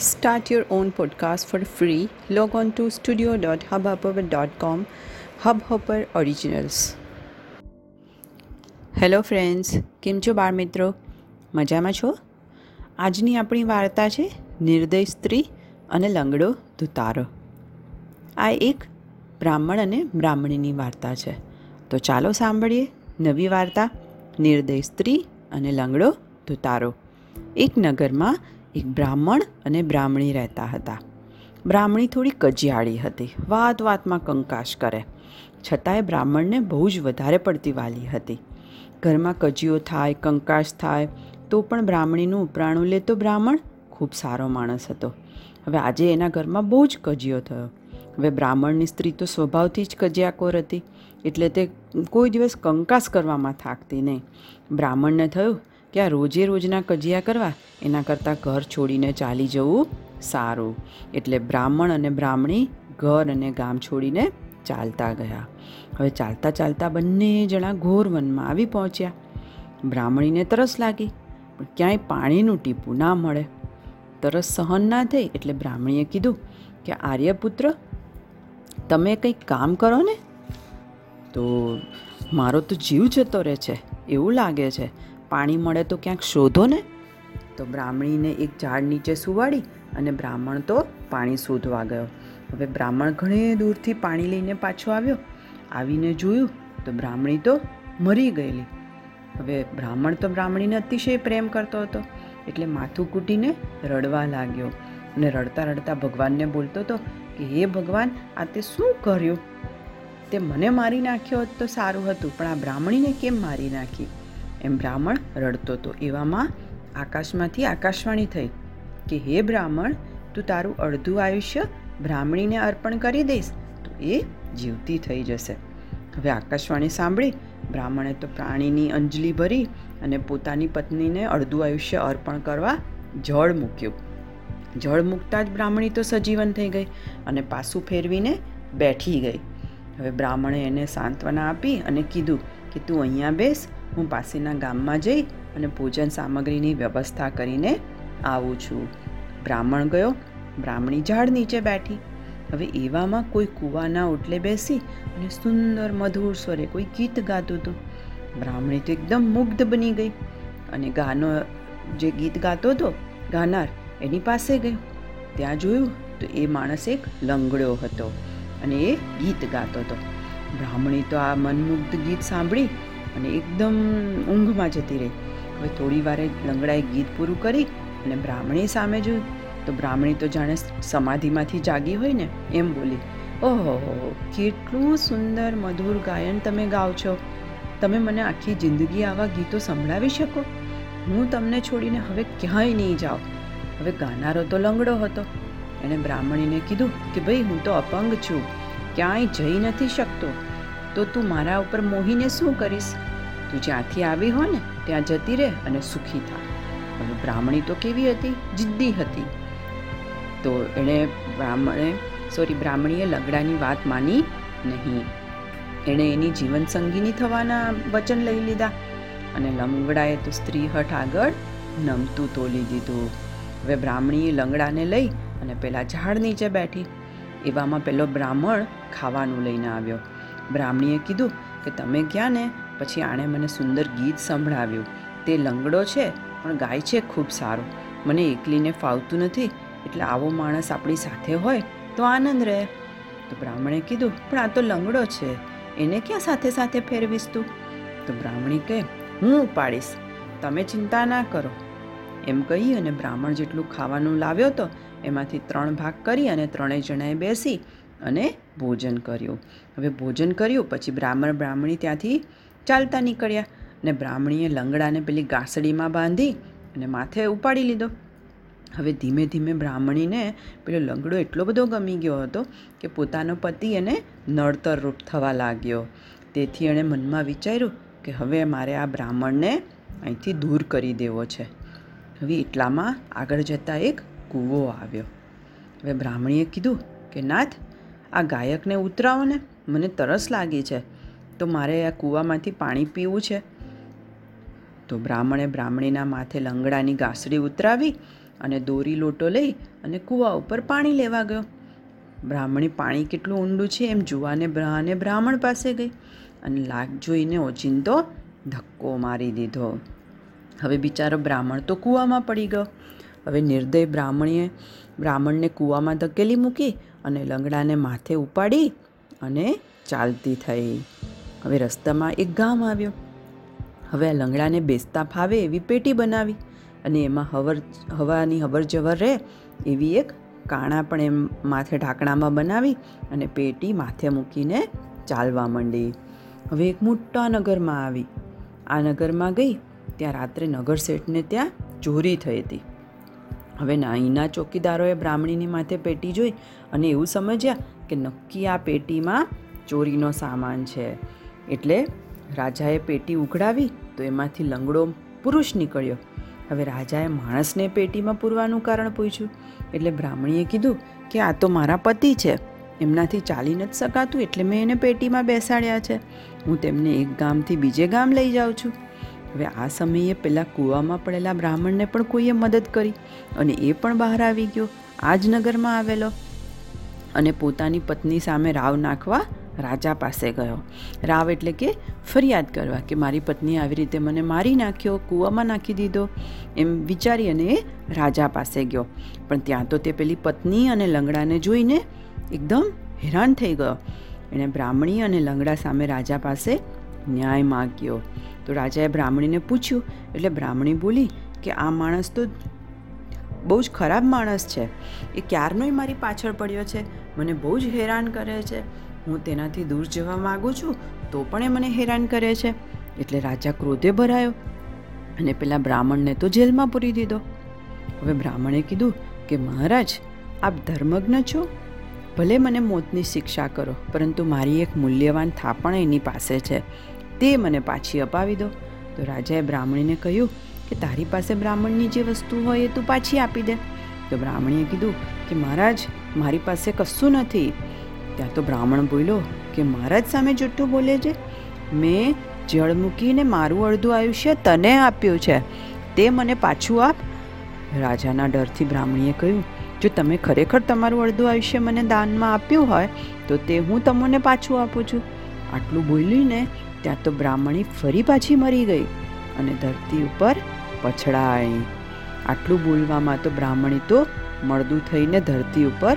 Start your own podcast for free. Log on to studio.hubhopper.com. Hubhopper Originals. Hello friends કેમ છો બાળ મિત્રો મજામાં છો આજની આપણી વાર્તા છે, નિર્દય સ્ત્રી અને લંગડો ધુતારો આ એક બ્રાહ્મણ અને બ્રાહ્મણીની વાર્તા છે તો ચાલો સાંભળીએ નવી વાર્તા, નિર્દય સ્ત્રી અને લંગડો ધુતારો એક નગરમાં એક બ્રાહ્મણ અને બ્રાહ્મણી રહેતા હતા. બ્રાહ્મણી થોડી કજિયાળી હતી વાત વાતમાં કંકાશ કરે. છતાંય બ્રાહ્મણને બહુ જ વધારે પડતી વાલી હતી. ઘરમાં કજિયો થાય કંકાશ થાય, તો પણ બ્રાહ્મણીનું ઉપરાણું લેતો બ્રાહ્મણ ખૂબ સારો માણસ હતો. હવે આજે એના ઘરમાં બહુ જ કજિયો થયો. હવે બ્રાહ્મણની સ્ત્રી તો સ્વભાવથી જ કજિયાકોર હતી, એટલે તે કોઈ દિવસ કંકાસ કરવામાં થાકતી નહીં. બ્રાહ્મણને થયું કે આ રોજે રોજના કજિયા કરવા? એના કરતાં ઘર છોડીને ચાલી જવું સારું. એટલે બ્રાહ્મણ અને બ્રાહ્મણી ઘર અને ગામ છોડીને ચાલતા ગયા. હવે ચાલતા ચાલતા બંને જણા ઘોર વનમાં આવી પહોંચ્યા. બ્રાહ્મણીને તરસ લાગી, પણ ક્યાંય પાણીનું ટીપું ના મળે. તરસ સહન ના થઈ એટલે બ્રાહ્મણીએ કીધું કે, આર્યપુત્ર, તમે કંઈક કામ કરો ને? તો, મારો તો જીવ જતો રહે છે, એવું લાગે છે. પાણી મળે તો ક્યાંક શોધો ને? તો બ્રાહ્મણીને એક ઝાડ નીચે સુવાડી અને બ્રાહ્મણ તો પાણી શોધવા ગયો. હવે બ્રાહ્મણ ઘણે દૂરથી પાણી લઈને પાછો આવ્યો. આવીને જોયું તો બ્રાહ્મણી તો મરી ગયેલી. હવે બ્રાહ્મણ તો બ્રાહ્મણીને અતિશય પ્રેમ કરતો હતો, એટલે માથું કૂટીને રડવા લાગ્યો. અને રડતા રડતા ભગવાનને બોલતો હતો કે, હે ભગવાન, આ તે શું કર્યું? તે મને મારી નાખ્યો તો સારું હતું, પણ આ બ્રાહ્મણીને કેમ મારી નાખી? એમ બ્રાહ્મણ રડતો હતો. એવામાં આકાશમાંથી આકાશવાણી થઈ કે, હે બ્રાહ્મણ, તું તારું અડધું આયુષ્ય બ્રાહ્મણીને અર્પણ કરી દઈશ, તો એ જીવતી થઈ જશે. હવે આકાશવાણી સાંભળી બ્રાહ્મણે તો પ્રાણીની અંજલિ ભરી અને પોતાની પત્નીને અડધું આયુષ્ય અર્પણ કરવા જળ મૂક્યું. જળ મૂકતા જ બ્રાહ્મણી તો સજીવન થઈ ગઈ અને પાછું ફેરવીને બેઠી ગઈ. હવે બ્રાહ્મણે એને સાંત્વના આપી અને કીધું કે તું અહીંયા બેસ, હું પાસેના ગામમાં જઈ અને ભોજન સામગ્રીની વ્યવસ્થા કરીને આવું છું. બ્રાહ્મણ ગયો, બ્રાહ્મણી ઝાડ નીચે બેઠી. હવે એવામાં કોઈ કૂવાના ઓટલે બેસી અને સુંદર મધુર સ્વરે કોઈ ગીત ગાતું હતું બ્રાહ્મણી તો એકદમ મુગ્ધ બની ગઈ અને ગાનો, જે ગીત ગાતો હતો ગાનાર એની પાસે ગયો. ત્યાં જોયું તો એ માણસ એક લંગડો હતો. અને એ ગીત ગાતો હતો. બ્રાહ્મણી તો આ મનમુગ્ધ ગીત સાંભળી અને એકદમ ઊંઘમાં જતી રહી. હવે થોડી વારે લંગડાએ ગીત પૂરું કરી અને બ્રાહ્મણી સામે જોયું. તો બ્રાહ્મણી તો જાણે સમાધિમાંથી જાગી હોય ને એમ બોલી, ઓહો, કેટલું સુંદર મધુર ગાયન તમે ગાઓ છો. તમે મને આખી જિંદગી આવા ગીતો સંભળાવી શકો? હું તમને છોડીને હવે ક્યાંય નહીં જાઉં. હવે ગાનારો તો લંગડો હતો. એણે બ્રાહ્મણીને કીધું કે ભાઈ, હું તો અપંગ છું, ક્યાંય જઈ નથી શકતો. તો તું મારા ઉપર મોહીને શું કરીશ? તું જ્યાંથી આવી હો ને, ત્યાં જતી રહે અને સુખી થા. હવે બ્રાહ્મણી તો કેવી હતી? જિદ્દી હતી. તો એણે બ્રાહ્મણે, સોરી, બ્રાહ્મણીએ લંગડાની વાત માની નહીં. એણે એની જીવન સંગીની થવાના વચન લઈ લીધા અને લંગડાએ તો સ્ત્રી હઠ આગળ નમતું તોલી દીધું. હવે બ્રાહ્મણીએ લંગડાને લઈ અને પેલા ઝાડ નીચે બેઠી. એવામાં પેલો બ્રાહ્મણ ખાવાનું લઈને આવ્યો. બ્રાહ્મણીએ કીધું કે, તમે ક્યાં ને? પછી આણે મને સુંદર ગીત સંભળાવ્યું. તે લંગડો છે, પણ ગાય છે ખૂબ સારો. મને એકલીને ફાવતું નથી, એટલે આવો માણસ આપણી સાથે હોય તો આનંદ રહે. તો બ્રાહ્મણે કીધું, પણ આ તો લંગડો છે. એને ક્યાં સાથે સાથે ફેરવીશ તું? તો બ્રાહ્મણી કહે, હું ઉપાડીશ. તમે ચિંતા ના કરો. એમ કહી અને બ્રાહ્મણ જેટલું ખાવાનું લાવ્યો હતો એમાંથી ત્રણ ભાગ કરી અને ત્રણેય જણાએ બેસી અને ભોજન કર્યું. હવે ભોજન કર્યું, પછી બ્રાહ્મણ બ્રાહ્મણી ત્યાંથી ચાલતા નીકળ્યા અને બ્રાહ્મણીએ લંગડાને પેલી ગાસડીમાં બાંધી અને માથે ઉપાડી લીધો. હવે ધીમે ધીમે બ્રાહ્મણીને પેલો લંગડો એટલો બધો ગમી ગયો હતો કે પોતાનો પતિ એને નડતર રૂપ થવા લાગ્યો. તેથી એણે મનમાં વિચાર્યું કે હવે મારે આ બ્રાહ્મણને અહીંથી દૂર કરી દેવો છે. હવે એટલામાં આગળ જતાં એક કૂવો આવ્યો. હવે બ્રાહ્મણીએ કીધું કે, નાથ, આ ગાયકને ઉતરાવો ને. મને તરસ લાગી છે. તો મારે આ કૂવામાંથી પાણી પીવું છે. તો બ્રાહ્મણે બ્રાહ્મણીના માથે લંગડાની ગાસડી ઉતરાવી અને દોરી લોટો લઈ અને કૂવા ઉપર પાણી લેવા ગયો. બ્રાહ્મણી પાણી કેટલું ઊંડું છે એમ જોવાને બ્રાહ્મણે બ્રાહ્મણ પાસે ગઈ અને લાગ જોઈને ઓચિંતો ધક્કો મારી દીધો. હવે બિચારો બ્રાહ્મણ તો કૂવામાં પડી ગયો. હવે નિર્દય બ્રાહ્મણીએ બ્રાહ્મણને કૂવામાં ધકેલી મૂકી અને લંગડાને માથે ઉપાડી અને ચાલતી થઈ. હવે રસ્તામાં એક ગામ આવ્યો. હવે આ લંગડાને બેસતા ફાવે એવી પેટી બનાવી અને એમાં હવર, હવાની હવર જવર રહે એવી એક કાણા પણ એમ માથે ઢાંકણામાં બનાવી અને પેટી માથે મૂકીને ચાલવા માંડી. હવે એક મોટા નગરમાં આવી. આ નગરમાં ગઈ ત્યાં રાત્રે નગર શેઠને ત્યાં ચોરી થઈ હતી. હવે અહીંના ચોકીદારોએ બ્રાહ્મણીની માથે પેટી જોઈ અને એવું સમજ્યા કે નક્કી આ પેટીમાં ચોરીનો સામાન છે. એટલે રાજાએ પેટી ઉઘડાવી તો એમાંથી લંગડો પુરુષ નીકળ્યો. હવે રાજાએ માણસને પેટીમાં પૂરવાનું કારણ પૂછ્યું. એટલે બ્રાહ્મણીએ કીધું કે આ તો મારા પતિ છે. એમનાથી ચાલી નથી શકાતું એટલે મેં એને પેટીમાં બેસાડ્યા છે. હું તેમને એક ગામથી બીજે ગામ લઈ જાઉં છું. હવે આ સમયે પેલા કૂવામાં પડેલા બ્રાહ્મણને પણ કોઈએ મદદ કરી અને એ પણ બહાર આવી ગયો આ જ નગરમાં આવેલો. અને પોતાની પત્ની સામે રાવ નાખવા રાજા પાસે ગયો. રાવ એટલે કે ફરિયાદ કરવા કે મારી પત્ની આવી રીતે મને મારી નાખ્યો, કૂવામાં નાખી દીધો, એમ વિચારી અને એ રાજા પાસે ગયો. પણ ત્યાં તો તે પેલી પત્ની અને લંગડાને જોઈને એકદમ હેરાન થઈ ગયો. એણે બ્રાહ્મણી અને લંગડા સામે રાજા પાસે ન્યાય માગ્યો. તો રાજાએ બ્રાહ્મણીને પૂછ્યું, એટલે બ્રાહ્મણી બોલી કે આ માણસ તો બહુ જ ખરાબ માણસ છે. એ ક્યારનોય મારી પાછળ પડ્યો છે? મને બહુ જ હેરાન કરે છે. હું તેનાથી દૂર જવા માગું છું, તો પણ એ મને હેરાન કરે છે. એટલે રાજા ક્રોધે ભરાયો અને પેલા બ્રાહ્મણને તો જેલમાં પૂરી દીધો. હવે બ્રાહ્મણે કીધું કે, મહારાજ, આપ ધર્મજ્ઞ છો? ભલે મને મોતની શિક્ષા કરો, પરંતુ મારી એક મૂલ્યવાન થાપણ એની પાસે છે. તે મને પાછી અપાવી દો. તો રાજાએ બ્રાહ્મણીને કહ્યું કે, તારી પાસે બ્રાહ્મણની જે વસ્તુ હોય એ તું પાછી આપી દે. તો બ્રાહ્મણીએ કીધું કે, મહારાજ, મારી પાસે કશું નથી. ત્યાં તો બ્રાહ્મણ બોલ્યો કે, મહારાજ સામે જુઠ્ઠું બોલે છે? મેં જળ મૂકીને મારું અડધું આયુષ્ય તને આપ્યું છે. તે મને પાછું આપ. રાજાના ડરથી બ્રાહ્મણીએ કહ્યું જો તમે ખરેખર તમારું અડધું આયુષ્ય મને દાનમાં આપ્યું હોય, તો તે હું તમને પાછું આપું છું. આટલું બોલીને ત્યાં તો બ્રાહ્મણી ફરી પાછી મરી ગઈ અને ધરતી ઉપર પછડાઈ. આટલું બોલવામાં તો બ્રાહ્મણી તો મળદું થઈને ધરતી ઉપર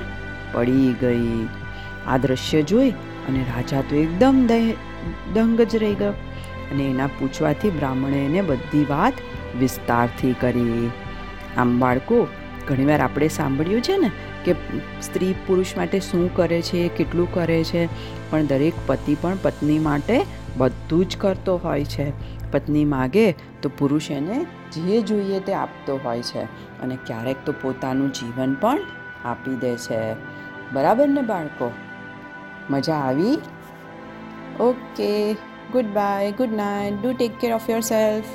પડી ગઈ. આ દ્રશ્ય જોઈ અને રાજા તો એકદમ દંગ જ રહી ગયો અને એના પૂછવાથી બ્રાહ્મણે એને બધી વાત વિસ્તારથી કરી. આમ બાળકો ઘણીવાર આપણે સાંભળ્યું છે ને કે સ્ત્રી પુરુષ માટે શું કરે છે, કેટલું કરે છે, પણ દરેક પતિ પણ પત્ની માટે બધું જ કરતો હોય છે. પત્ની માગે તો પુરુષ એને જે જોઈએ તે આપતો હોય છે અને ક્યારેક તો પોતાનું જીવન પણ આપી દે છે. બરાબર ને બાળકો? મજા આવી? Okay. Good bye good night do take care of yourself